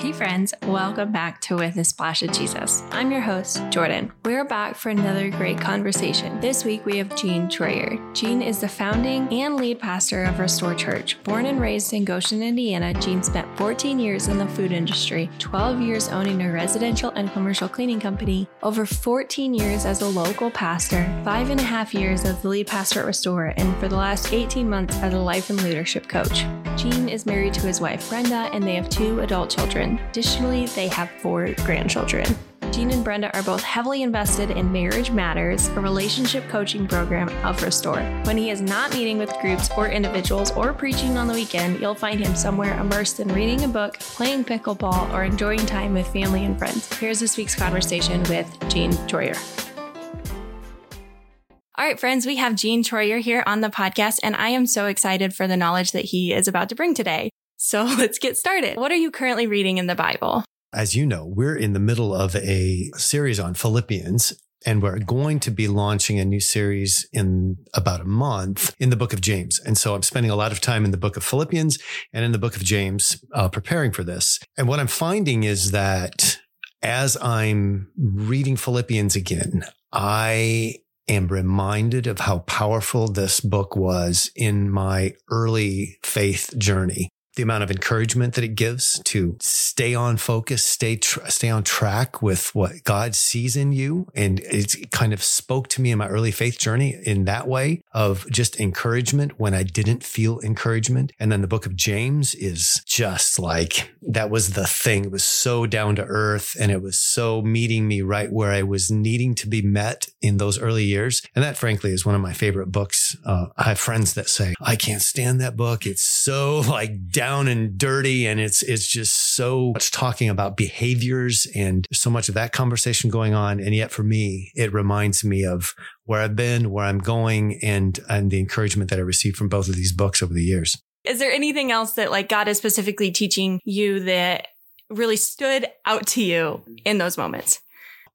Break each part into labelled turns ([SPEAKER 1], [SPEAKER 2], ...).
[SPEAKER 1] Hey, friends, welcome back to With a Splash of Jesus. I'm your host, Jordan. We're back for another great conversation. This week, we have Gene Troyer. Gene is the founding and lead pastor of Restore Church. Born and raised in Goshen, Indiana, Gene spent 14 years in the food industry, 12 years owning a residential and commercial cleaning company, over 14 years as a local pastor, five and a half years as the lead pastor at Restore, and for the last 18 months as a life and leadership coach. Gene is married to his wife, Brenda, and they have two adult children. Additionally, they have four grandchildren. Gene and Brenda are both heavily invested in Marriage Matters, a relationship coaching program of Restore. When he is not meeting with groups or individuals or preaching on the weekend, you'll find him somewhere immersed in reading a book, playing pickleball, or enjoying time with family and friends. Here's this week's conversation with Gene Troyer. All right, friends, we have Gene Troyer here on the podcast, and I am so excited for the knowledge that he is about to bring today. So let's get started. What are you currently reading in the Bible?
[SPEAKER 2] As you know, we're in the middle of a series on Philippians, and we're going to be launching a new series in about a month in the book of James. And so I'm spending a lot of time in the book of Philippians and in the book of James uh, preparing for this. And what I'm finding is that as I'm reading Philippians again, I am reminded of how powerful this book was in my early faith journey the amount of encouragement that it gives to stay on focus, stay tr- stay on track with what God sees in you, and it kind of spoke to me in my early faith journey in that way of just encouragement when I didn't feel encouragement. And then the book of James is just like that was the thing. It was so down to earth, and it was so meeting me right where I was needing to be met in those early years. And that, frankly, is one of my favorite books. Uh, I have friends that say I can't stand that book. It's so like down and dirty. And it's, it's just so much talking about behaviors and so much of that conversation going on. And yet for me, it reminds me of where I've been, where I'm going and, and the encouragement that I received from both of these books over the years.
[SPEAKER 1] Is there anything else that like God is specifically teaching you that really stood out to you in those moments?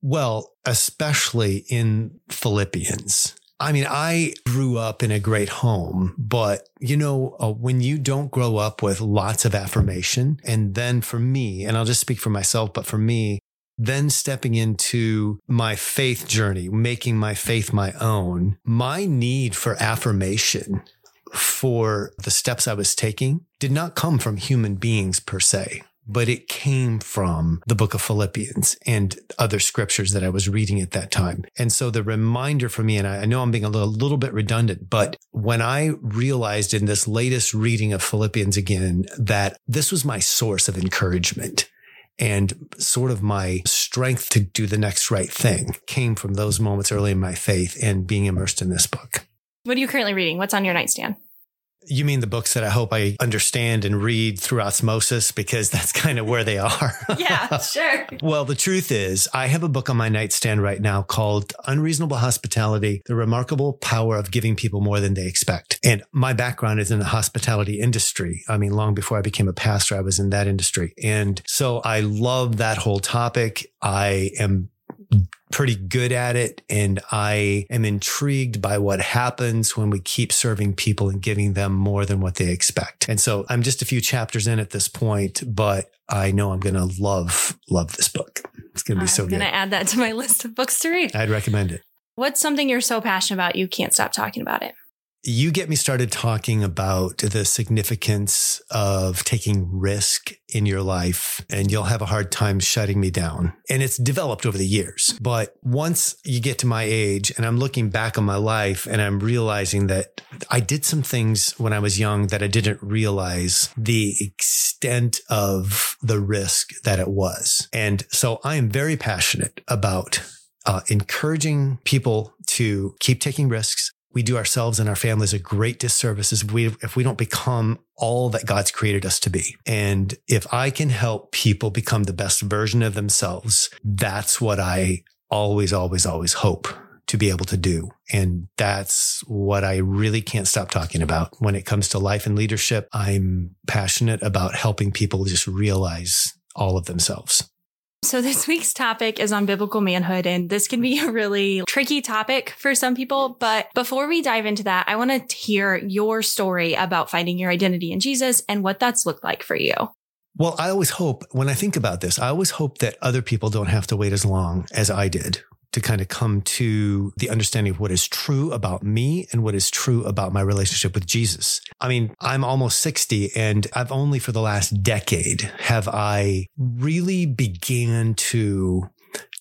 [SPEAKER 2] Well, especially in Philippians. I mean, I grew up in a great home, but you know, uh, when you don't grow up with lots of affirmation, and then for me, and I'll just speak for myself, but for me, then stepping into my faith journey, making my faith my own, my need for affirmation for the steps I was taking did not come from human beings per se but it came from the book of Philippians and other scriptures that I was reading at that time. And so the reminder for me, and I know I'm being a little, little bit redundant, but when I realized in this latest reading of Philippians again that this was my source of encouragement and sort of my strength to do the next right thing came from those moments early in my faith and being immersed in this book.
[SPEAKER 1] What are you currently reading? What's on your nightstand?
[SPEAKER 2] You mean the books that I hope I understand and read through osmosis because that's kind of where they are.
[SPEAKER 1] yeah, sure.
[SPEAKER 2] well, the truth is, I have a book on my nightstand right now called Unreasonable Hospitality The Remarkable Power of Giving People More Than They Expect. And my background is in the hospitality industry. I mean, long before I became a pastor, I was in that industry. And so I love that whole topic. I am pretty good at it. And I am intrigued by what happens when we keep serving people and giving them more than what they expect. And so I'm just a few chapters in at this point, but I know I'm going to love, love this book. It's going to be
[SPEAKER 1] I'm
[SPEAKER 2] so good.
[SPEAKER 1] I'm going to add that to my list of books to read.
[SPEAKER 2] I'd recommend it.
[SPEAKER 1] What's something you're so passionate about you can't stop talking about it?
[SPEAKER 2] You get me started talking about the significance of taking risk in your life and you'll have a hard time shutting me down. And it's developed over the years. But once you get to my age and I'm looking back on my life and I'm realizing that I did some things when I was young that I didn't realize the extent of the risk that it was. And so I am very passionate about uh, encouraging people to keep taking risks, we do ourselves and our families a great disservice if we, if we don't become all that God's created us to be. And if I can help people become the best version of themselves, that's what I always, always, always hope to be able to do. And that's what I really can't stop talking about when it comes to life and leadership. I'm passionate about helping people just realize all of themselves.
[SPEAKER 1] So this week's topic is on biblical manhood, and this can be a really tricky topic for some people. But before we dive into that, I want to hear your story about finding your identity in Jesus and what that's looked like for you.
[SPEAKER 2] Well, I always hope when I think about this, I always hope that other people don't have to wait as long as I did to kind of come to the understanding of what is true about me and what is true about my relationship with Jesus. I mean, I'm almost 60 and I've only for the last decade have I really began to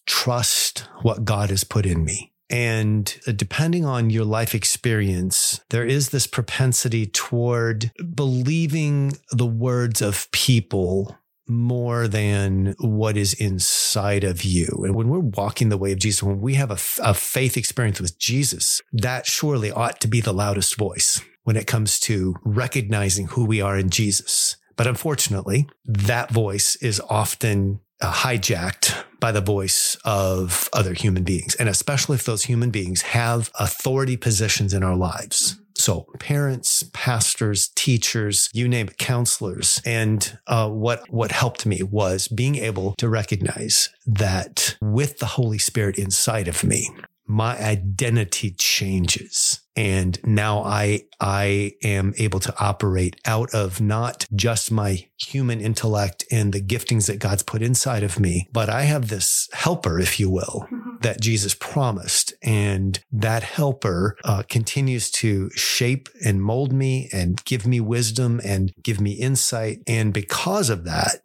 [SPEAKER 2] trust what God has put in me. And uh, depending on your life experience, there is this propensity toward believing the words of people more than what is inside of you. And when we're walking the way of Jesus, when we have a, a, faith experience with Jesus, that surely ought to be the loudest voice when it comes to recognizing who we are in Jesus. But unfortunately, that voice is often uh, hijacked by the voice of other human beings. And especially if those human beings have authority positions in our lives. So parents, pastors, teachers, you name it, counselors. And uh, what, what helped me was being able to recognize that with the Holy Spirit inside of me, my identity changes. And now I, I am able to operate out of not just my human intellect and the giftings that God's put inside of me, but I have this helper, if you will, mm-hmm. that Jesus promised. And that helper uh, continues to shape and mold me and give me wisdom and give me insight. And because of that,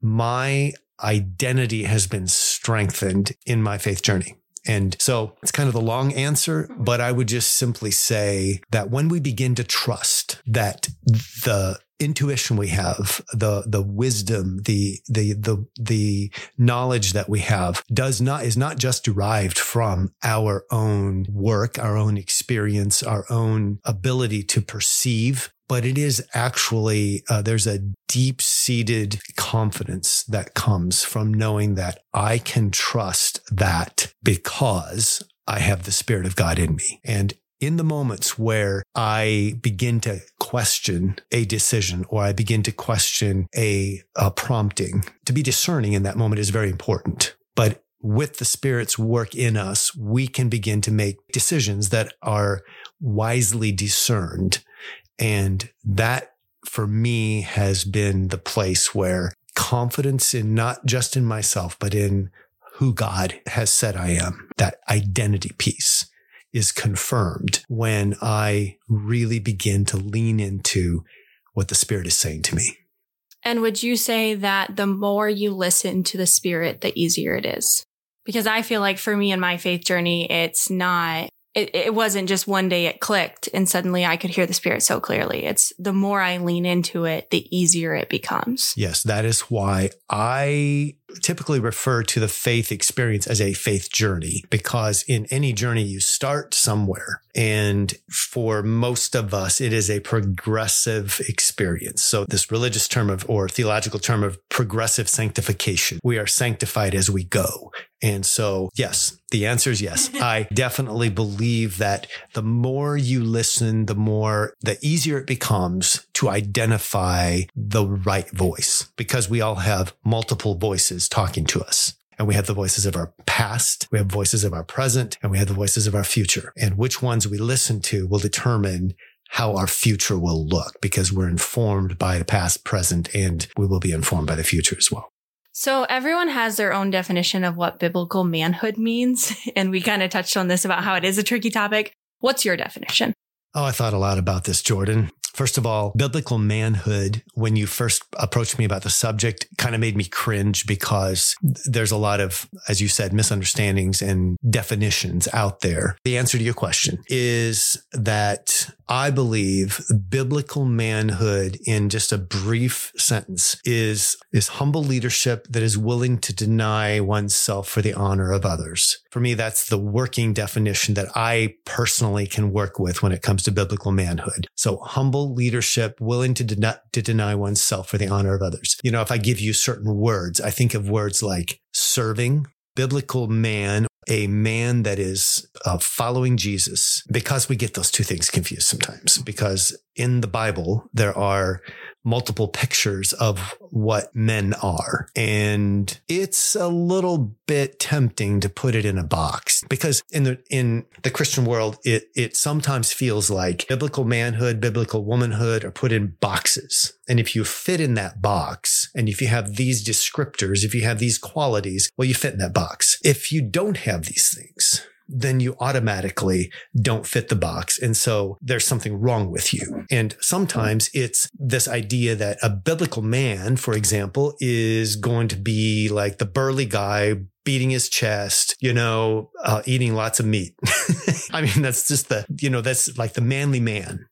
[SPEAKER 2] my identity has been strengthened in my faith journey. And so it's kind of the long answer, mm-hmm. but I would just simply say that when we begin to trust that the intuition we have, the the wisdom, the the the the knowledge that we have does not is not just derived from our own work, our own experience, our own ability to perceive but it is actually, uh, there's a deep seated confidence that comes from knowing that I can trust that because I have the Spirit of God in me. And in the moments where I begin to question a decision or I begin to question a, a prompting, to be discerning in that moment is very important. But with the Spirit's work in us, we can begin to make decisions that are wisely discerned and that for me has been the place where confidence in not just in myself, but in who God has said I am, that identity piece is confirmed when I really begin to lean into what the Spirit is saying to me.
[SPEAKER 1] And would you say that the more you listen to the Spirit, the easier it is? Because I feel like for me in my faith journey, it's not it, it wasn't just one day it clicked and suddenly I could hear the spirit so clearly. It's the more I lean into it, the easier it becomes.
[SPEAKER 2] Yes, that is why I typically refer to the faith experience as a faith journey because in any journey you start somewhere and for most of us it is a progressive experience so this religious term of or theological term of progressive sanctification we are sanctified as we go and so, yes, the answer is yes. I definitely believe that the more you listen, the more, the easier it becomes to identify the right voice because we all have multiple voices talking to us. And we have the voices of our past, we have voices of our present, and we have the voices of our future. And which ones we listen to will determine how our future will look because we're informed by the past, present, and we will be informed by the future as well.
[SPEAKER 1] So everyone has their own definition of what biblical manhood means. And we kind of touched on this about how it is a tricky topic. What's your definition?
[SPEAKER 2] Oh, I thought a lot about this, Jordan. First of all, biblical manhood, when you first approached me about the subject, kind of made me cringe because there's a lot of, as you said, misunderstandings and definitions out there. The answer to your question is that I believe biblical manhood in just a brief sentence is, is humble leadership that is willing to deny oneself for the honor of others. For me, that's the working definition that I personally can work with when it comes to biblical manhood. So humble leadership, willing to, de- to deny oneself for the honor of others. You know, if I give you certain words, I think of words like serving, biblical man, a man that is uh, following Jesus, because we get those two things confused sometimes. Because in the Bible, there are multiple pictures of what men are. And it's a little bit tempting to put it in a box because in the, in the Christian world, it, it sometimes feels like biblical manhood, biblical womanhood are put in boxes. And if you fit in that box and if you have these descriptors, if you have these qualities, well, you fit in that box. If you don't have these things, then you automatically don't fit the box. And so there's something wrong with you. And sometimes it's this idea that a biblical man, for example, is going to be like the burly guy beating his chest, you know, uh, eating lots of meat. I mean, that's just the, you know, that's like the manly man.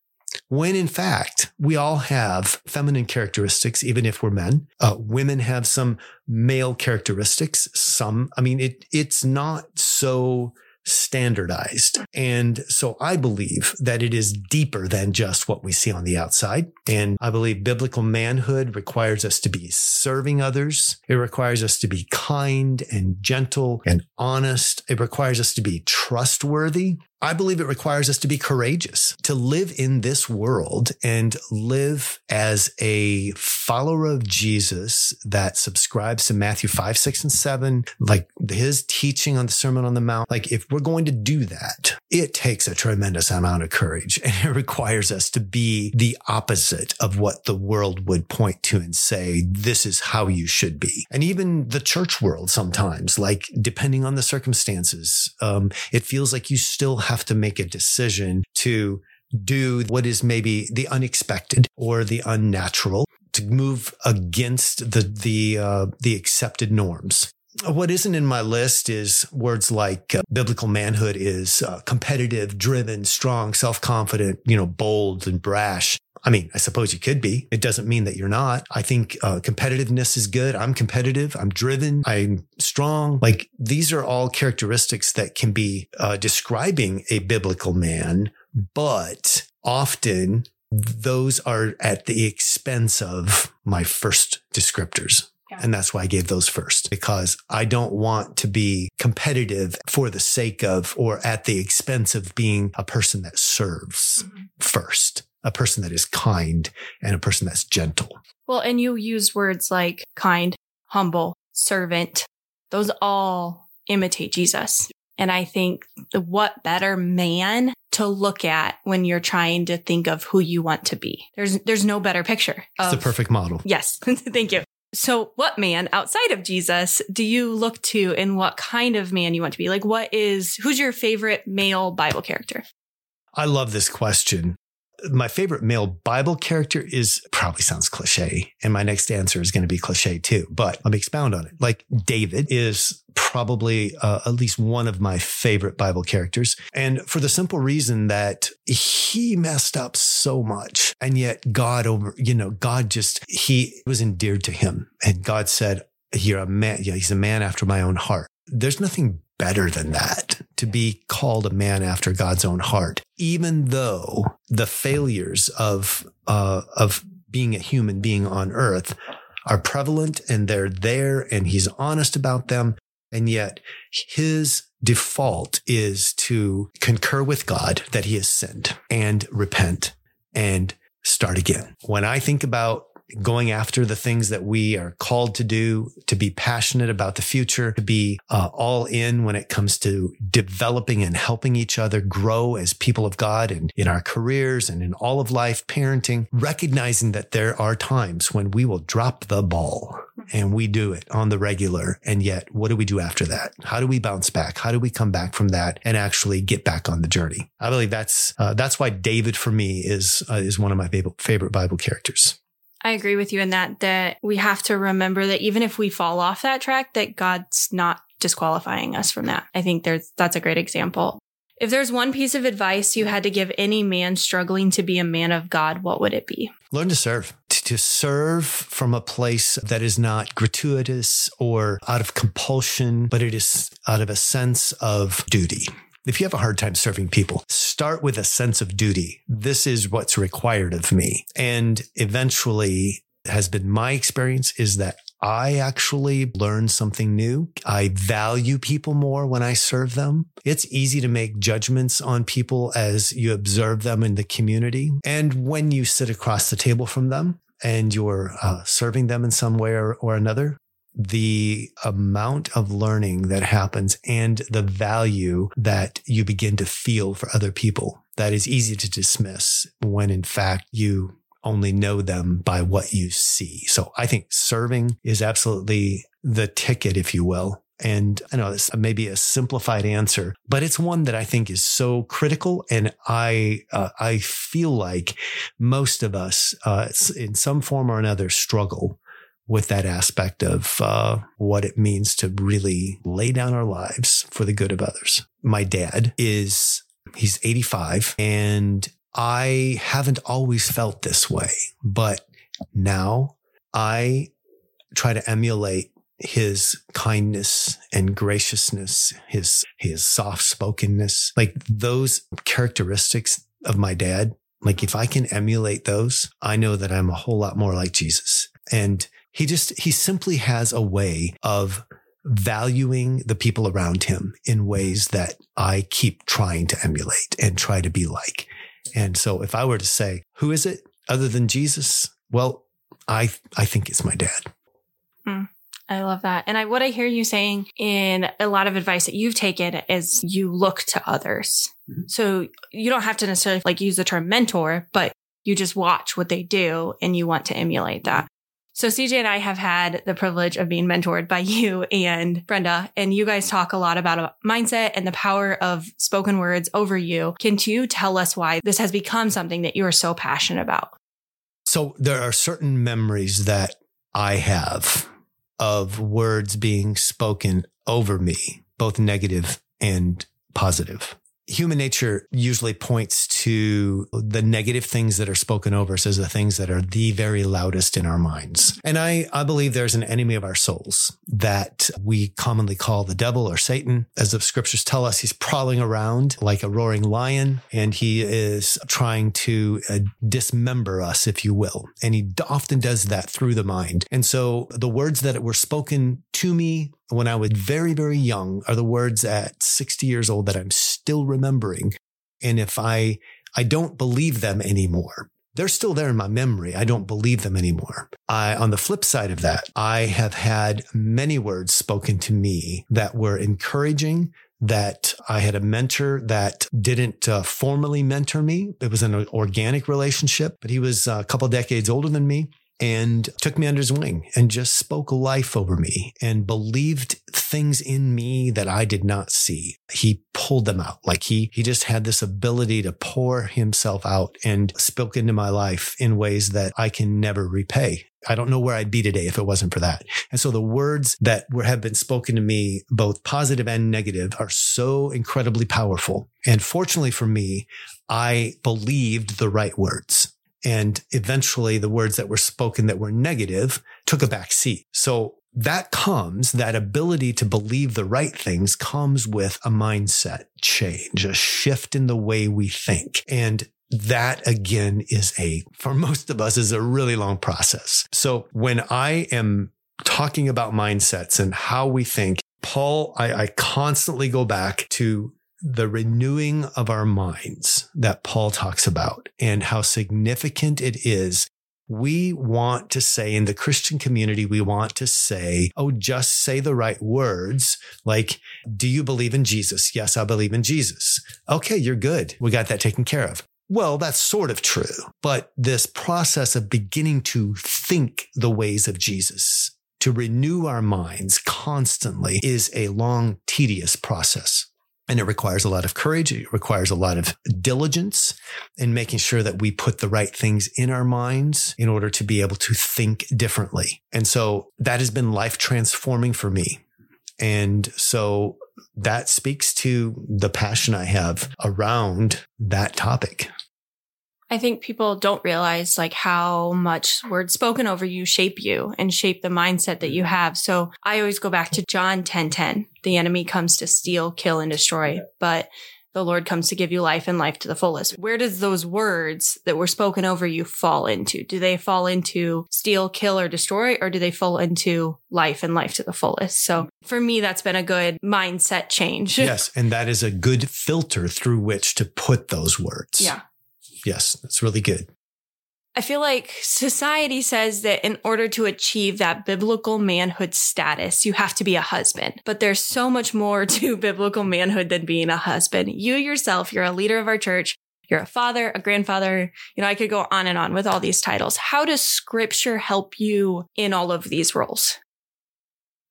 [SPEAKER 2] When in fact, we all have feminine characteristics, even if we're men. Uh, women have some male characteristics. Some, I mean, it, it's not so standardized. And so I believe that it is deeper than just what we see on the outside. And I believe biblical manhood requires us to be serving others. It requires us to be kind and gentle and honest. It requires us to be trustworthy. I believe it requires us to be courageous, to live in this world and live as a follower of Jesus that subscribes to Matthew 5, 6, and 7, like his teaching on the Sermon on the Mount. Like, if we're going to do that, it takes a tremendous amount of courage and it requires us to be the opposite of what the world would point to and say, this is how you should be. And even the church world sometimes, like depending on the circumstances, um, it feels like you still have to make a decision to do what is maybe the unexpected or the unnatural to move against the the uh, the accepted norms. What isn't in my list is words like uh, biblical manhood is uh, competitive, driven, strong, self-confident, you know, bold and brash. I mean, I suppose you could be. It doesn't mean that you're not. I think uh, competitiveness is good. I'm competitive. I'm driven. I'm strong. Like these are all characteristics that can be uh, describing a biblical man, but often those are at the expense of my first descriptors. And that's why I gave those first because I don't want to be competitive for the sake of or at the expense of being a person that serves mm-hmm. first a person that is kind and a person that's gentle.
[SPEAKER 1] Well, and you used words like kind, humble, servant. Those all imitate Jesus. And I think the what better man to look at when you're trying to think of who you want to be. There's there's no better picture.
[SPEAKER 2] Of, it's the perfect model.
[SPEAKER 1] Yes. Thank you. So what man outside of Jesus do you look to and what kind of man you want to be? Like what is who's your favorite male Bible character?
[SPEAKER 2] I love this question my favorite male Bible character is probably sounds cliche. And my next answer is going to be cliche too, but let me expound on it. Like David is probably uh, at least one of my favorite Bible characters. And for the simple reason that he messed up so much. And yet God over, you know, God just, he was endeared to him. And God said, you're a man. Yeah, he's a man after my own heart. There's nothing better than that to be called a man after God's own heart, even though the failures of, uh, of being a human being on earth are prevalent and they're there and he's honest about them. And yet his default is to concur with God that he has sinned and repent and start again. When I think about going after the things that we are called to do, to be passionate about the future, to be uh, all in when it comes to developing and helping each other grow as people of God and in our careers and in all of life, parenting, recognizing that there are times when we will drop the ball and we do it on the regular. And yet, what do we do after that? How do we bounce back? How do we come back from that and actually get back on the journey? I believe that's, uh, that's why David for me is, uh, is one of my favorite, favorite Bible characters.
[SPEAKER 1] I agree with you in that that we have to remember that even if we fall off that track, that God's not disqualifying us from that. I think there's that's a great example. If there's one piece of advice you had to give any man struggling to be a man of God, what would it be?
[SPEAKER 2] Learn to serve. To serve from a place that is not gratuitous or out of compulsion, but it is out of a sense of duty. If you have a hard time serving people, start with a sense of duty. This is what's required of me. And eventually has been my experience is that I actually learn something new. I value people more when I serve them. It's easy to make judgments on people as you observe them in the community. And when you sit across the table from them and you're uh, serving them in some way or, or another, the amount of learning that happens and the value that you begin to feel for other people that is easy to dismiss when in fact you only know them by what you see. So I think serving is absolutely the ticket, if you will. And I know this may be a simplified answer, but it's one that I think is so critical. And I, uh, I feel like most of us, uh, in some form or another struggle with that aspect of uh, what it means to really lay down our lives for the good of others. My dad is, he's 85 and I haven't always felt this way, but now I try to emulate his kindness and graciousness, his, his soft spokenness, like those characteristics of my dad. Like if I can emulate those, I know that I'm a whole lot more like Jesus. And he just, he simply has a way of valuing the people around him in ways that I keep trying to emulate and try to be like. And so if I were to say, who is it other than Jesus? Well, I, I think it's my dad.
[SPEAKER 1] Hmm. I love that. And I, what I hear you saying in a lot of advice that you've taken is you look to others. Mm-hmm. So you don't have to necessarily like use the term mentor, but you just watch what they do and you want to emulate that. So CJ and I have had the privilege of being mentored by you and Brenda, and you guys talk a lot about mindset and the power of spoken words over you. Can you tell us why this has become something that you are so passionate about?
[SPEAKER 2] So there are certain memories that I have of words being spoken over me, both negative and positive human nature usually points to the negative things that are spoken over as the things that are the very loudest in our minds. And I, I believe there's an enemy of our souls that we commonly call the devil or Satan. As the scriptures tell us, he's prowling around like a roaring lion and he is trying to uh, dismember us, if you will. And he often does that through the mind. And so the words that were spoken to me when I was very, very young are the words at 60 years old that I'm still remembering. And if I, I don't believe them anymore, they're still there in my memory. I don't believe them anymore. I, on the flip side of that, I have had many words spoken to me that were encouraging, that I had a mentor that didn't uh, formally mentor me. It was an organic relationship, but he was a couple decades older than me and took me under his wing and just spoke life over me and believed things in me that I did not see. He pulled them out. Like he, he just had this ability to pour himself out and spoke into my life in ways that I can never repay. I don't know where I'd be today if it wasn't for that. And so the words that were, have been spoken to me, both positive and negative, are so incredibly powerful. And fortunately for me, I believed the right words. And eventually the words that were spoken that were negative took a back seat. So that comes, that ability to believe the right things comes with a mindset change, a shift in the way we think. And that again is a, for most of us, is a really long process. So when I am talking about mindsets and how we think, Paul, I, I constantly go back to the renewing of our minds that Paul talks about and how significant it is. We want to say in the Christian community, we want to say, Oh, just say the right words. Like, do you believe in Jesus? Yes, I believe in Jesus. Okay, you're good. We got that taken care of. Well, that's sort of true, but this process of beginning to think the ways of Jesus, to renew our minds constantly is a long, tedious process. And it requires a lot of courage. It requires a lot of diligence in making sure that we put the right things in our minds in order to be able to think differently. And so that has been life transforming for me. And so that speaks to the passion I have around that topic.
[SPEAKER 1] I think people don't realize like how much words spoken over you shape you and shape the mindset that you mm-hmm. have. So I always go back to John 10 10. The enemy comes to steal, kill, and destroy, but the Lord comes to give you life and life to the fullest. Where does those words that were spoken over you fall into? Do they fall into steal, kill, or destroy, or do they fall into life and life to the fullest? So for me, that's been a good mindset change.
[SPEAKER 2] yes. And that is a good filter through which to put those words.
[SPEAKER 1] Yeah.
[SPEAKER 2] Yes, that's really good.
[SPEAKER 1] I feel like society says that in order to achieve that biblical manhood status, you have to be a husband. But there's so much more to biblical manhood than being a husband. You yourself, you're a leader of our church. you're a father, a grandfather. You know, I could go on and on with all these titles. How does scripture help you in all of these roles?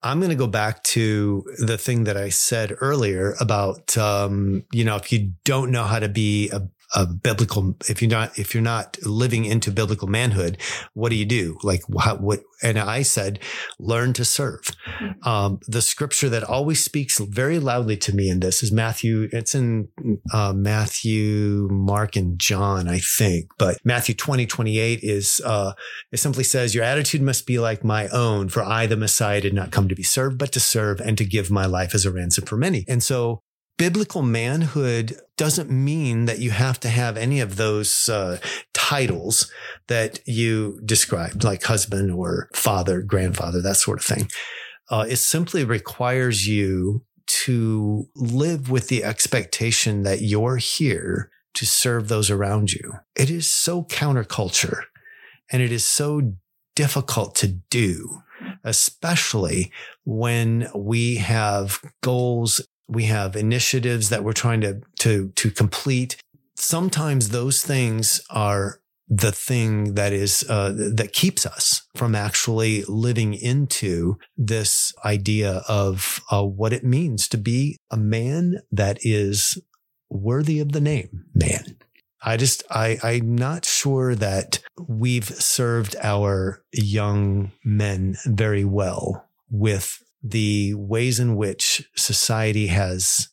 [SPEAKER 2] I'm going to go back to the thing that I said earlier about, um, you know, if you don't know how to be a a biblical if you're not if you're not living into biblical manhood what do you do? Like how, what and i said learn to serve. Mm-hmm. um, the scripture that always speaks very loudly to me in this is matthew it's in uh, matthew mark and john i think but matthew 20 28 is uh, it simply says your attitude must be like my own for i the messiah did not come to be served but to serve and to give my life as a ransom for many. And so biblical manhood doesn't mean that you have to have any of those uh, titles that you described, like husband or father, grandfather, that sort of thing. Uh, it simply requires you to live with the expectation that you're here to serve those around you. It is so counterculture and it is so difficult to do especially when we have goals we have initiatives that we're trying to, to, to complete. Sometimes those things are the thing that is, uh, that keeps us from actually living into this idea of uh, what it means to be a man that is worthy of the name man. I just, I, I'm not sure that we've served our young men very well with the ways in which society has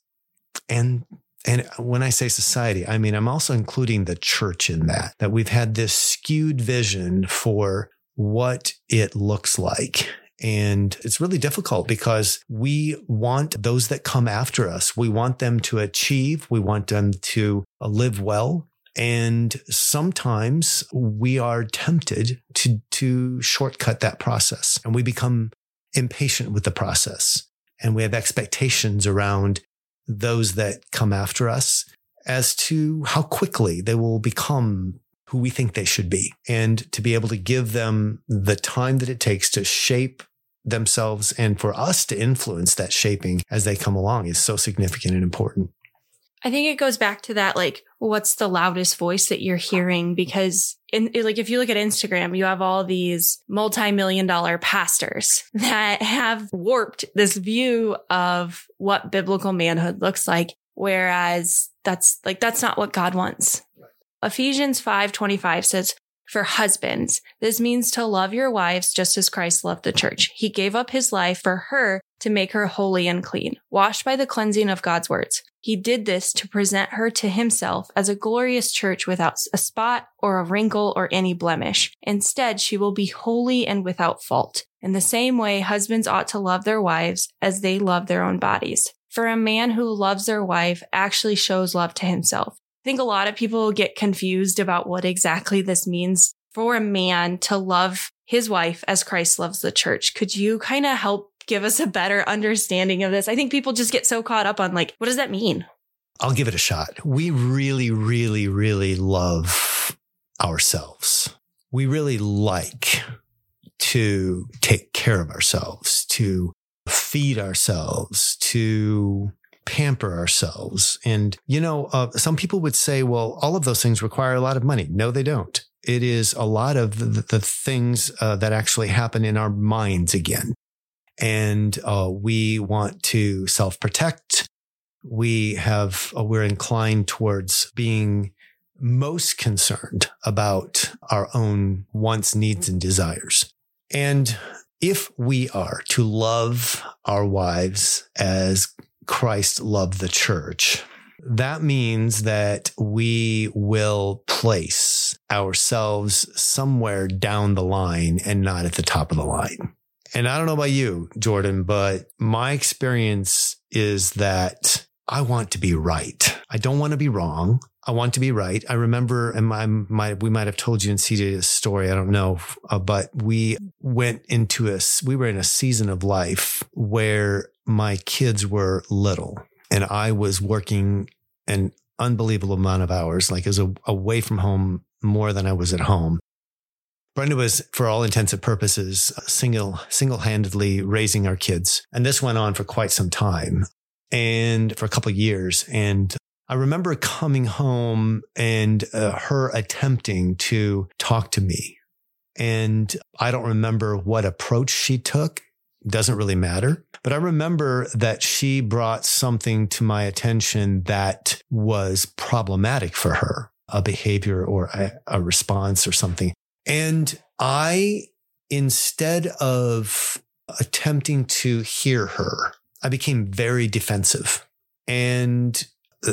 [SPEAKER 2] and and when I say society, I mean, I'm also including the church in that, that we've had this skewed vision for what it looks like. And it's really difficult because we want those that come after us, we want them to achieve, we want them to uh, live well. And sometimes we are tempted to, to shortcut that process and we become impatient with the process and we have expectations around those that come after us as to how quickly they will become who we think they should be and to be able to give them the time that it takes to shape themselves and for us to influence that shaping as they come along is so significant and important.
[SPEAKER 1] I think it goes back to that, like, what's the loudest voice that you're hearing? Because in, like, if you look at Instagram, you have all these multi-million dollar pastors that have warped this view of what biblical manhood looks like. Whereas that's like, that's not what God wants. Ephesians 5 25 says, for husbands. This means to love your wives just as Christ loved the church. He gave up his life for her to make her holy and clean, washed by the cleansing of God's words. He did this to present her to himself as a glorious church without a spot or a wrinkle or any blemish. Instead, she will be holy and without fault. In the same way, husbands ought to love their wives as they love their own bodies. For a man who loves their wife actually shows love to himself. I think a lot of people get confused about what exactly this means for a man to love his wife as Christ loves the church. Could you kind of help give us a better understanding of this? I think people just get so caught up on like, what does that mean?
[SPEAKER 2] I'll give it a shot. We really, really, really love ourselves. We really like to take care of ourselves, to feed ourselves, to pamper ourselves. And, you know, uh, some people would say, well, all of those things require a lot of money. No, they don't. It is a lot of the, the things uh, that actually happen in our minds again. And uh, we want to self protect. We have, uh, we're inclined towards being most concerned about our own wants, needs, and desires. And if we are to love our wives as Christ loved the church. That means that we will place ourselves somewhere down the line and not at the top of the line. And I don't know about you, Jordan, but my experience is that I want to be right. I don't want to be wrong. I want to be right. I remember, and my, we might have told you in CJ's story. I don't know, uh, but we went into a, we were in a season of life where my kids were little and I was working an unbelievable amount of hours, like as a, away from home more than I was at home. Brenda was, for all intents and purposes, single, single-handedly raising our kids. And this went on for quite some time and for a couple years. And I remember coming home and uh, her attempting to talk to me. And I don't remember what approach she took. Doesn't really matter. But I remember that she brought something to my attention that was problematic for her, a behavior or a, a response or something. And I, instead of attempting to hear her, I became very defensive. And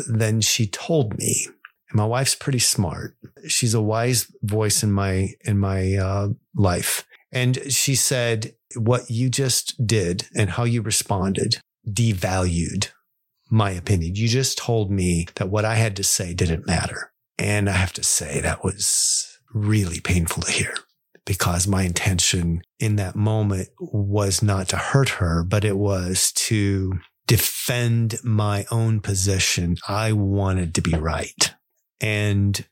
[SPEAKER 2] then she told me, my wife's pretty smart. She's a wise voice in my, in my uh, life. And she said, what you just did and how you responded devalued my opinion. You just told me that what I had to say didn't matter. And I have to say that was really painful to hear because my intention in that moment was not to hurt her, but it was to defend my own position. I wanted to be right. And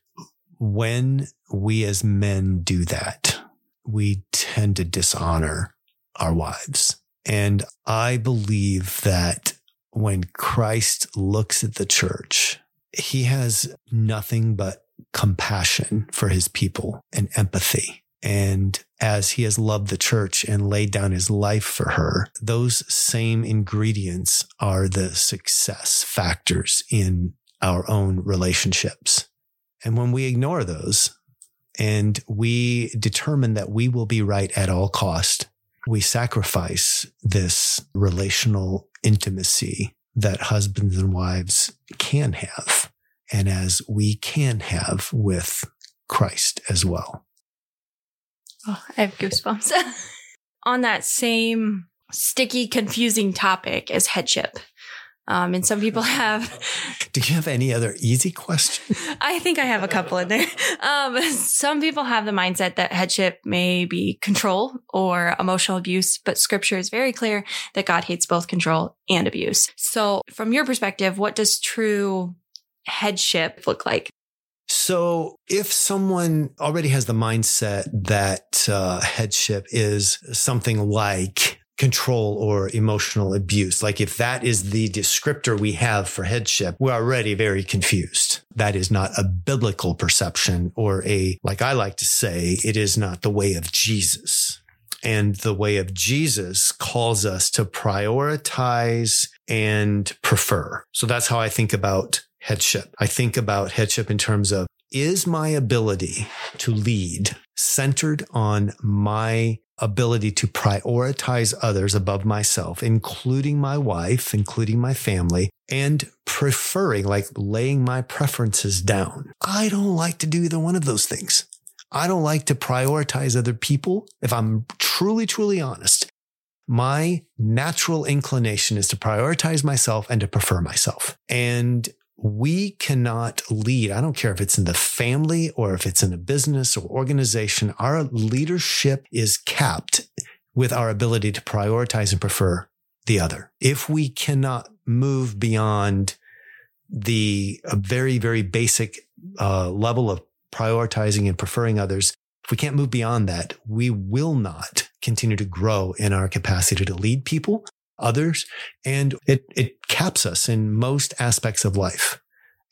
[SPEAKER 2] when we as men do that, we tend to dishonor our wives. And I believe that when Christ looks at the church, he has nothing but compassion for his people and empathy. And as he has loved the church and laid down his life for her, those same ingredients are the success factors in our own relationships. And when we ignore those and we determine that we will be right at all cost, we sacrifice this relational intimacy that husbands and wives can have and as we can have with Christ as well.
[SPEAKER 1] Oh, I have goosebumps. On that same sticky, confusing topic as headship. Um, and some people have.
[SPEAKER 2] Do you have any other easy questions?
[SPEAKER 1] I think I have a couple in there. Um, some people have the mindset that headship may be control or emotional abuse, but scripture is very clear that God hates both control and abuse. So, from your perspective, what does true headship look like?
[SPEAKER 2] So if someone already has the mindset that uh, headship is something like control or emotional abuse, like if that is the descriptor we have for headship, we're already very confused. That is not a biblical perception or a, like I like to say, it is not the way of Jesus. And the way of Jesus calls us to prioritize and prefer. So that's how I think about headship. I think about headship in terms of is my ability to lead centered on my ability to prioritize others above myself, including my wife, including my family, and preferring, like laying my preferences down. I don't like to do either one of those things. I don't like to prioritize other people. If I'm truly, truly honest, my natural inclination is to prioritize myself and to prefer myself. And we cannot lead. I don't care if it's in the family or if it's in a business or organization. Our leadership is capped with our ability to prioritize and prefer the other. If we cannot move beyond the very, very basic uh, level of prioritizing and preferring others, if we can't move beyond that, we will not continue to grow in our capacity to lead people others. And it, it caps us in most aspects of life.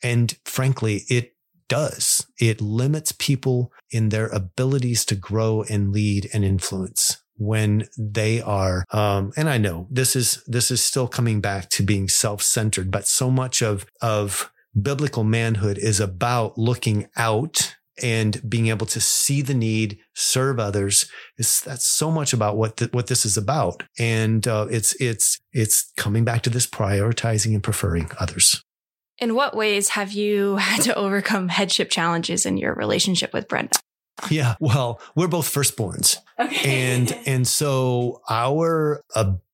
[SPEAKER 2] And frankly, it does. It limits people in their abilities to grow and lead and influence when they are um, and i know this is this is still coming back to being self-centered but so much of of biblical manhood is about looking out and being able to see the need, serve others. It's, that's so much about what the, what this is about, and uh, it's it's it's coming back to this prioritizing and preferring others.
[SPEAKER 1] In what ways have you had to overcome headship challenges in your relationship with Brenda?
[SPEAKER 2] Yeah, well, we're both firstborns. Okay. And and so our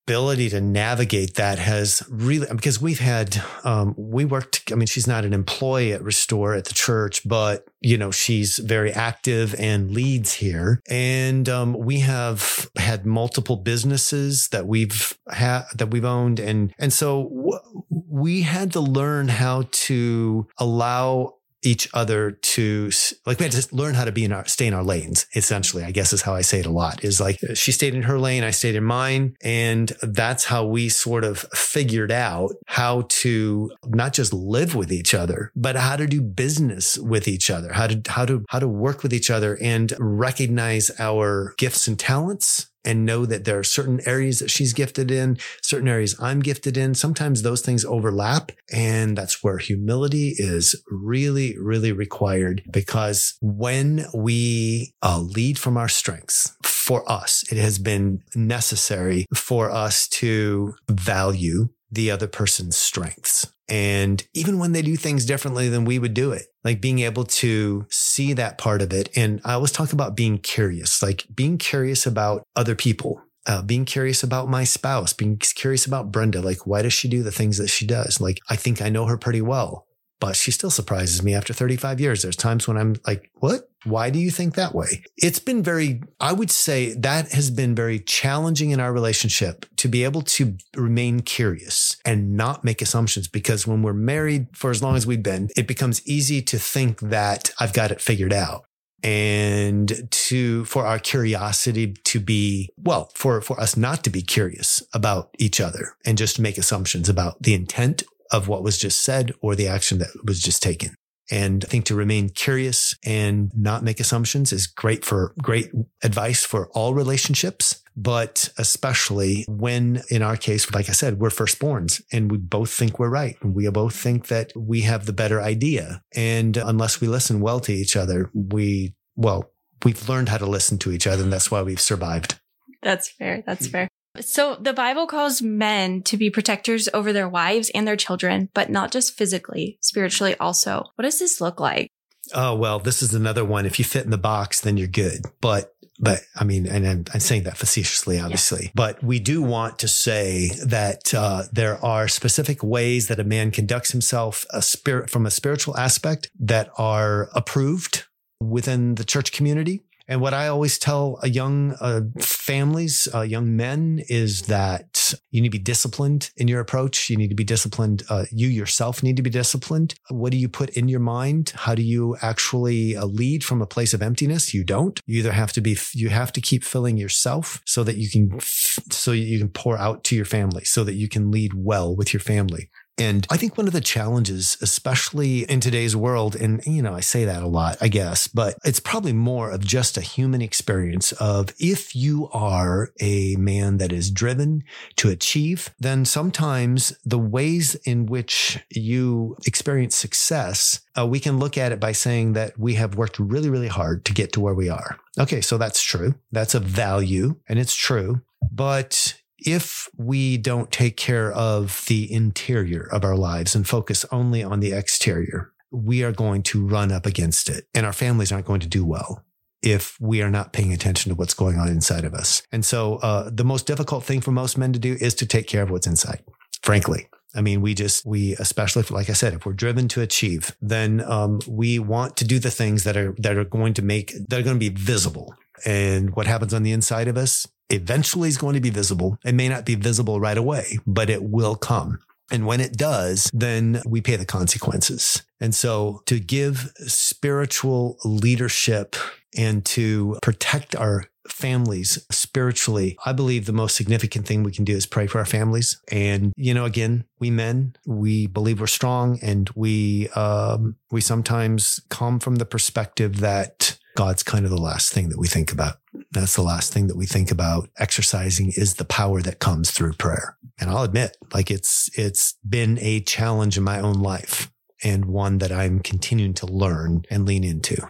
[SPEAKER 2] ability to navigate that has really because we've had um, we worked i mean she's not an employee at restore at the church but you know she's very active and leads here. And um, we have had multiple businesses that we've had that we've owned. And and so w- we had to learn how to allow each other to like we had to learn how to be in our stay in our lanes essentially i guess is how i say it a lot is like uh, she stayed in her lane i stayed in mine and that's how we sort of figured out how to not just live with each other but how to do business with each other how to how to how to work with each other and recognize our gifts and talents and know that there are certain areas that she's gifted in, certain areas I'm gifted in. Sometimes those things overlap. And that's where humility is really, really required because when we uh, lead from our strengths, for us, it has been necessary for us to value the other person's strengths. And even when they do things differently than we would do it, like being able to see that part of it. And I always talk about being curious, like being curious about other people. Uh, being curious about my spouse, being curious about Brenda. Like, why does she do the things that she does? Like, I think I know her pretty well but she still surprises me after 35 years. There's times when I'm like, what? Why do you think that way? It's been very, I would say that has been very challenging in our relationship to be able to remain curious and not make assumptions because when we're married for as long as we've been, it becomes easy to think that I've got it figured out and to for our curiosity to be well for for us not to be curious about each other and just make assumptions about the intent of what was just said or the action that was just taken. And I think to remain curious and not make assumptions is great for great advice for all relationships, but especially when in our case, like I said, we're firstborns and we both think we're right. And we both think that we have the better idea. And unless we listen well to each other, we, well, we've learned how to listen to each other and that's why we've survived.
[SPEAKER 1] That's fair. That's mm-hmm. fair. So the Bible calls men to be protectors over their wives and their children, but not just physically, spiritually also. What does this look like?
[SPEAKER 2] Oh, well, this is another one. If you fit in the box, then you're good. But but I mean, and I'm, I'm, saying that facetiously, obviously, yeah. but we do want to say that uh, there are specific ways that a man conducts himself a spirit from a spiritual aspect that are approved within the church community. And what I always tell a young uh, families, uh, young men, is that you need to be disciplined in your approach. You need to be disciplined. Uh, you yourself need to be disciplined. What do you put in your mind? How do you actually uh, lead from a place of emptiness? You don't. You either have to be, you have to keep filling yourself so that you can, so you can pour out to your family, so that you can lead well with your family. And I think one of the challenges, especially in today's world, and you know, I say that a lot, I guess, but it's probably more of just a human experience of if you are a man that is driven to achieve, then sometimes the ways in which you experience success, uh, we can look at it by saying that we have worked really, really hard to get to where we are. Okay. So that's true. That's a value and it's true. But if we don't take care of the interior of our lives and focus only on the exterior, we are going to run up against it and our families aren't going to do well if we are not paying attention to what's going on inside of us. And so, uh, the most difficult thing for most men to do is to take care of what's inside, frankly. I mean, we just, we, especially, if, like I said, if we're driven to achieve, then um, we want to do the things that are, that are going to make, that are going to be visible. And what happens on the inside of us eventually is going to be visible. It may not be visible right away, but it will come. And when it does, then we pay the consequences. And so to give spiritual leadership and to protect our families spiritually, I believe the most significant thing we can do is pray for our families. And, you know, again, we men, we believe we're strong and we, um, we sometimes come from the perspective that God's kind of the last thing that we think about. That's the last thing that we think about. Exercising is the power that comes through prayer. And I'll admit, like it's, it's been a challenge in my own life and one that I'm continuing to learn and lean into.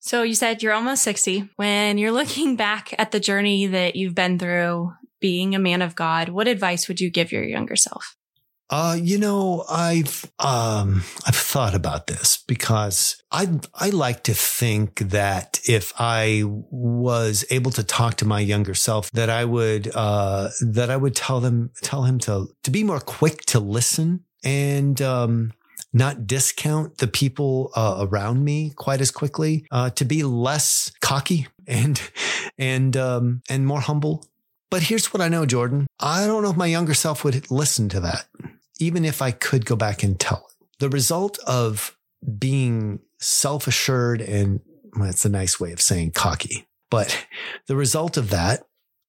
[SPEAKER 1] So you said you're almost 60. When you're looking back at the journey that you've been through being a man of God, what advice would you give your younger self?
[SPEAKER 2] Uh, you know, I've um, I've thought about this because I I like to think that if I was able to talk to my younger self, that I would uh, that I would tell them tell him to to be more quick to listen and um, not discount the people uh, around me quite as quickly, uh, to be less cocky and and um, and more humble. But here's what I know, Jordan. I don't know if my younger self would listen to that even if I could go back and tell it. The result of being self assured and well, that's a nice way of saying cocky. But the result of that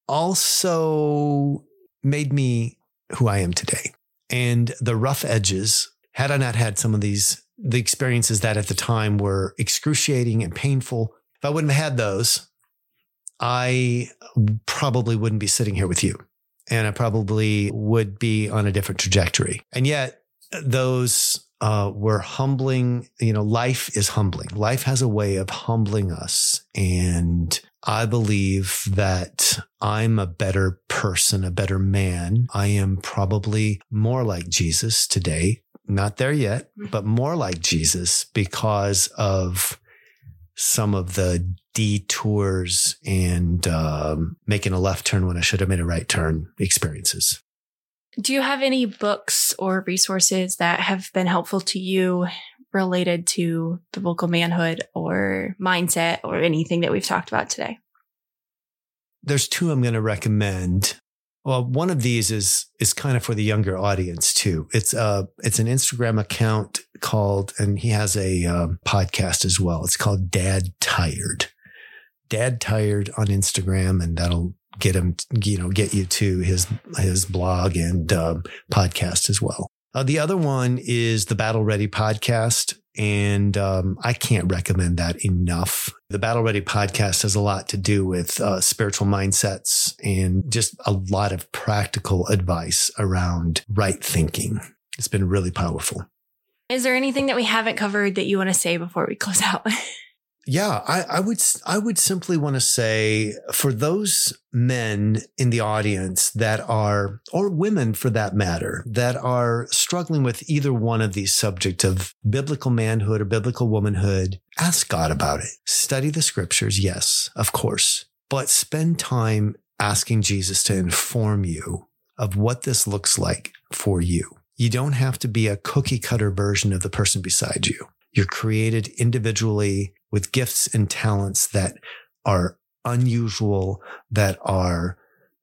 [SPEAKER 2] also made me who I am today. And the rough edges, had I not had some of these, the experiences that at the time were excruciating and painful, if I wouldn't have had those, I probably wouldn't be sitting here with you. And I probably would be on a different trajectory. And yet, those uh, were humbling. You know, life is humbling. Life has a way of humbling us. And I believe that I'm a better person, a better man. I am probably more like Jesus today. Not there yet, mm-hmm. but more like Jesus because of some of the detours and um, making a left turn when I should have made a right turn experiences.
[SPEAKER 1] Do you have any books or resources that have been helpful to you related to the biblical manhood or mindset or anything that we've talked about today?
[SPEAKER 2] There's two I'm going to recommend. Well, one of these is is kind of for the younger audience too. It's uh it's an Instagram account called, and he has a um, podcast as well. It's called Dad Tired. Dad Tired on Instagram, and that'll get him, you know, get you to his his blog and uh, podcast as well. Uh, the other one is the Battle Ready podcast. And um, I can't recommend that enough. The Battle Ready podcast has a lot to do with uh, spiritual mindsets and just a lot of practical advice around right thinking. It's been really powerful.
[SPEAKER 1] Is there anything that we haven't covered that you want to say before we close out?
[SPEAKER 2] Yeah, I, I, would I would simply want to say for those men in the audience that are, or women for that matter, that are struggling with either one of these subjects of biblical manhood or biblical womanhood, ask God about it. Study the scriptures, yes, of course, but spend time asking Jesus to inform you of what this looks like for you. You don't have to be a cookie cutter version of the person beside you. You're created individually with gifts and talents that are unusual, that are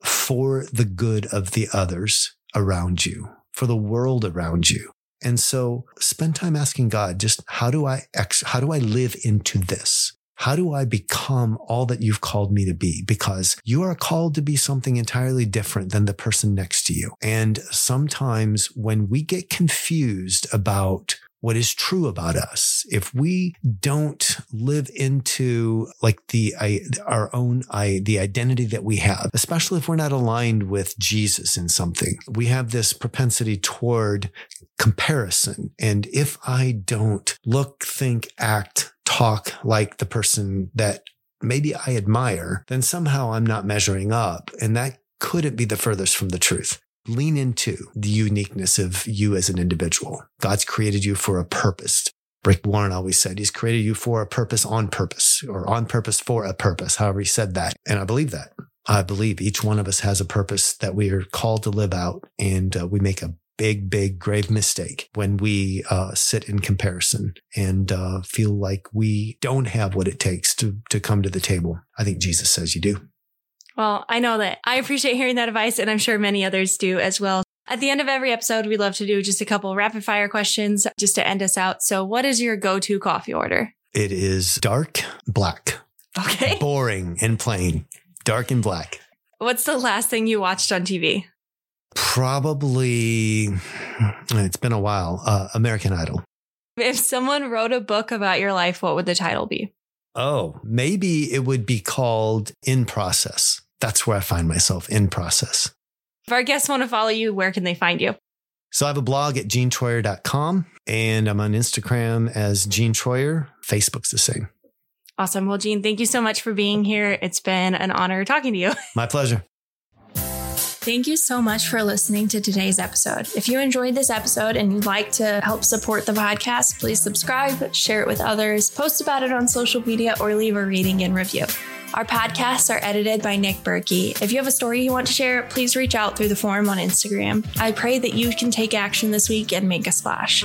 [SPEAKER 2] for the good of the others around you, for the world around you. And so spend time asking God, just how do I, ex- how do I live into this? How do I become all that you've called me to be? Because you are called to be something entirely different than the person next to you. And sometimes when we get confused about what is true about us, if we don't live into like the I, our own I, the identity that we have, especially if we're not aligned with Jesus in something, we have this propensity toward comparison. And if I don't look, think, act, talk like the person that maybe I admire, then somehow I'm not measuring up. And that couldn't be the furthest from the truth lean into the uniqueness of you as an individual. God's created you for a purpose. Rick Warren always said he's created you for a purpose on purpose or on purpose for a purpose, however he said that. And I believe that. I believe each one of us has a purpose that we are called to live out and uh, we make a big, big, grave mistake when we uh, sit in comparison and uh, feel like we don't have what it takes to, to come to the table. I think Jesus says you do.
[SPEAKER 1] Well, I know that I appreciate hearing that advice, and I'm sure many others do as well. At the end of every episode, we love to do just a couple rapid fire questions just to end us out. So, what is your go to coffee order?
[SPEAKER 2] It is dark black.
[SPEAKER 1] Okay.
[SPEAKER 2] Boring and plain. Dark and black.
[SPEAKER 1] What's the last thing you watched on TV?
[SPEAKER 2] Probably, it's been a while. Uh, American Idol.
[SPEAKER 1] If someone wrote a book about your life, what would the title be?
[SPEAKER 2] Oh, maybe it would be called In Process that's where I find myself in process.
[SPEAKER 1] If our guests want to follow you, where can they find you?
[SPEAKER 2] So I have a blog at genetroyer.com and I'm on Instagram as Gene Troyer. Facebook's the same.
[SPEAKER 1] Awesome. Well, Gene, thank you so much for being here. It's been an honor talking to you.
[SPEAKER 2] My pleasure.
[SPEAKER 1] Thank you so much for listening to today's episode. If you enjoyed this episode and you'd like to help support the podcast, please subscribe, share it with others, post about it on social media, or leave a rating and review. Our podcasts are edited by Nick Berkey. If you have a story you want to share, please reach out through the form on Instagram. I pray that you can take action this week and make a splash.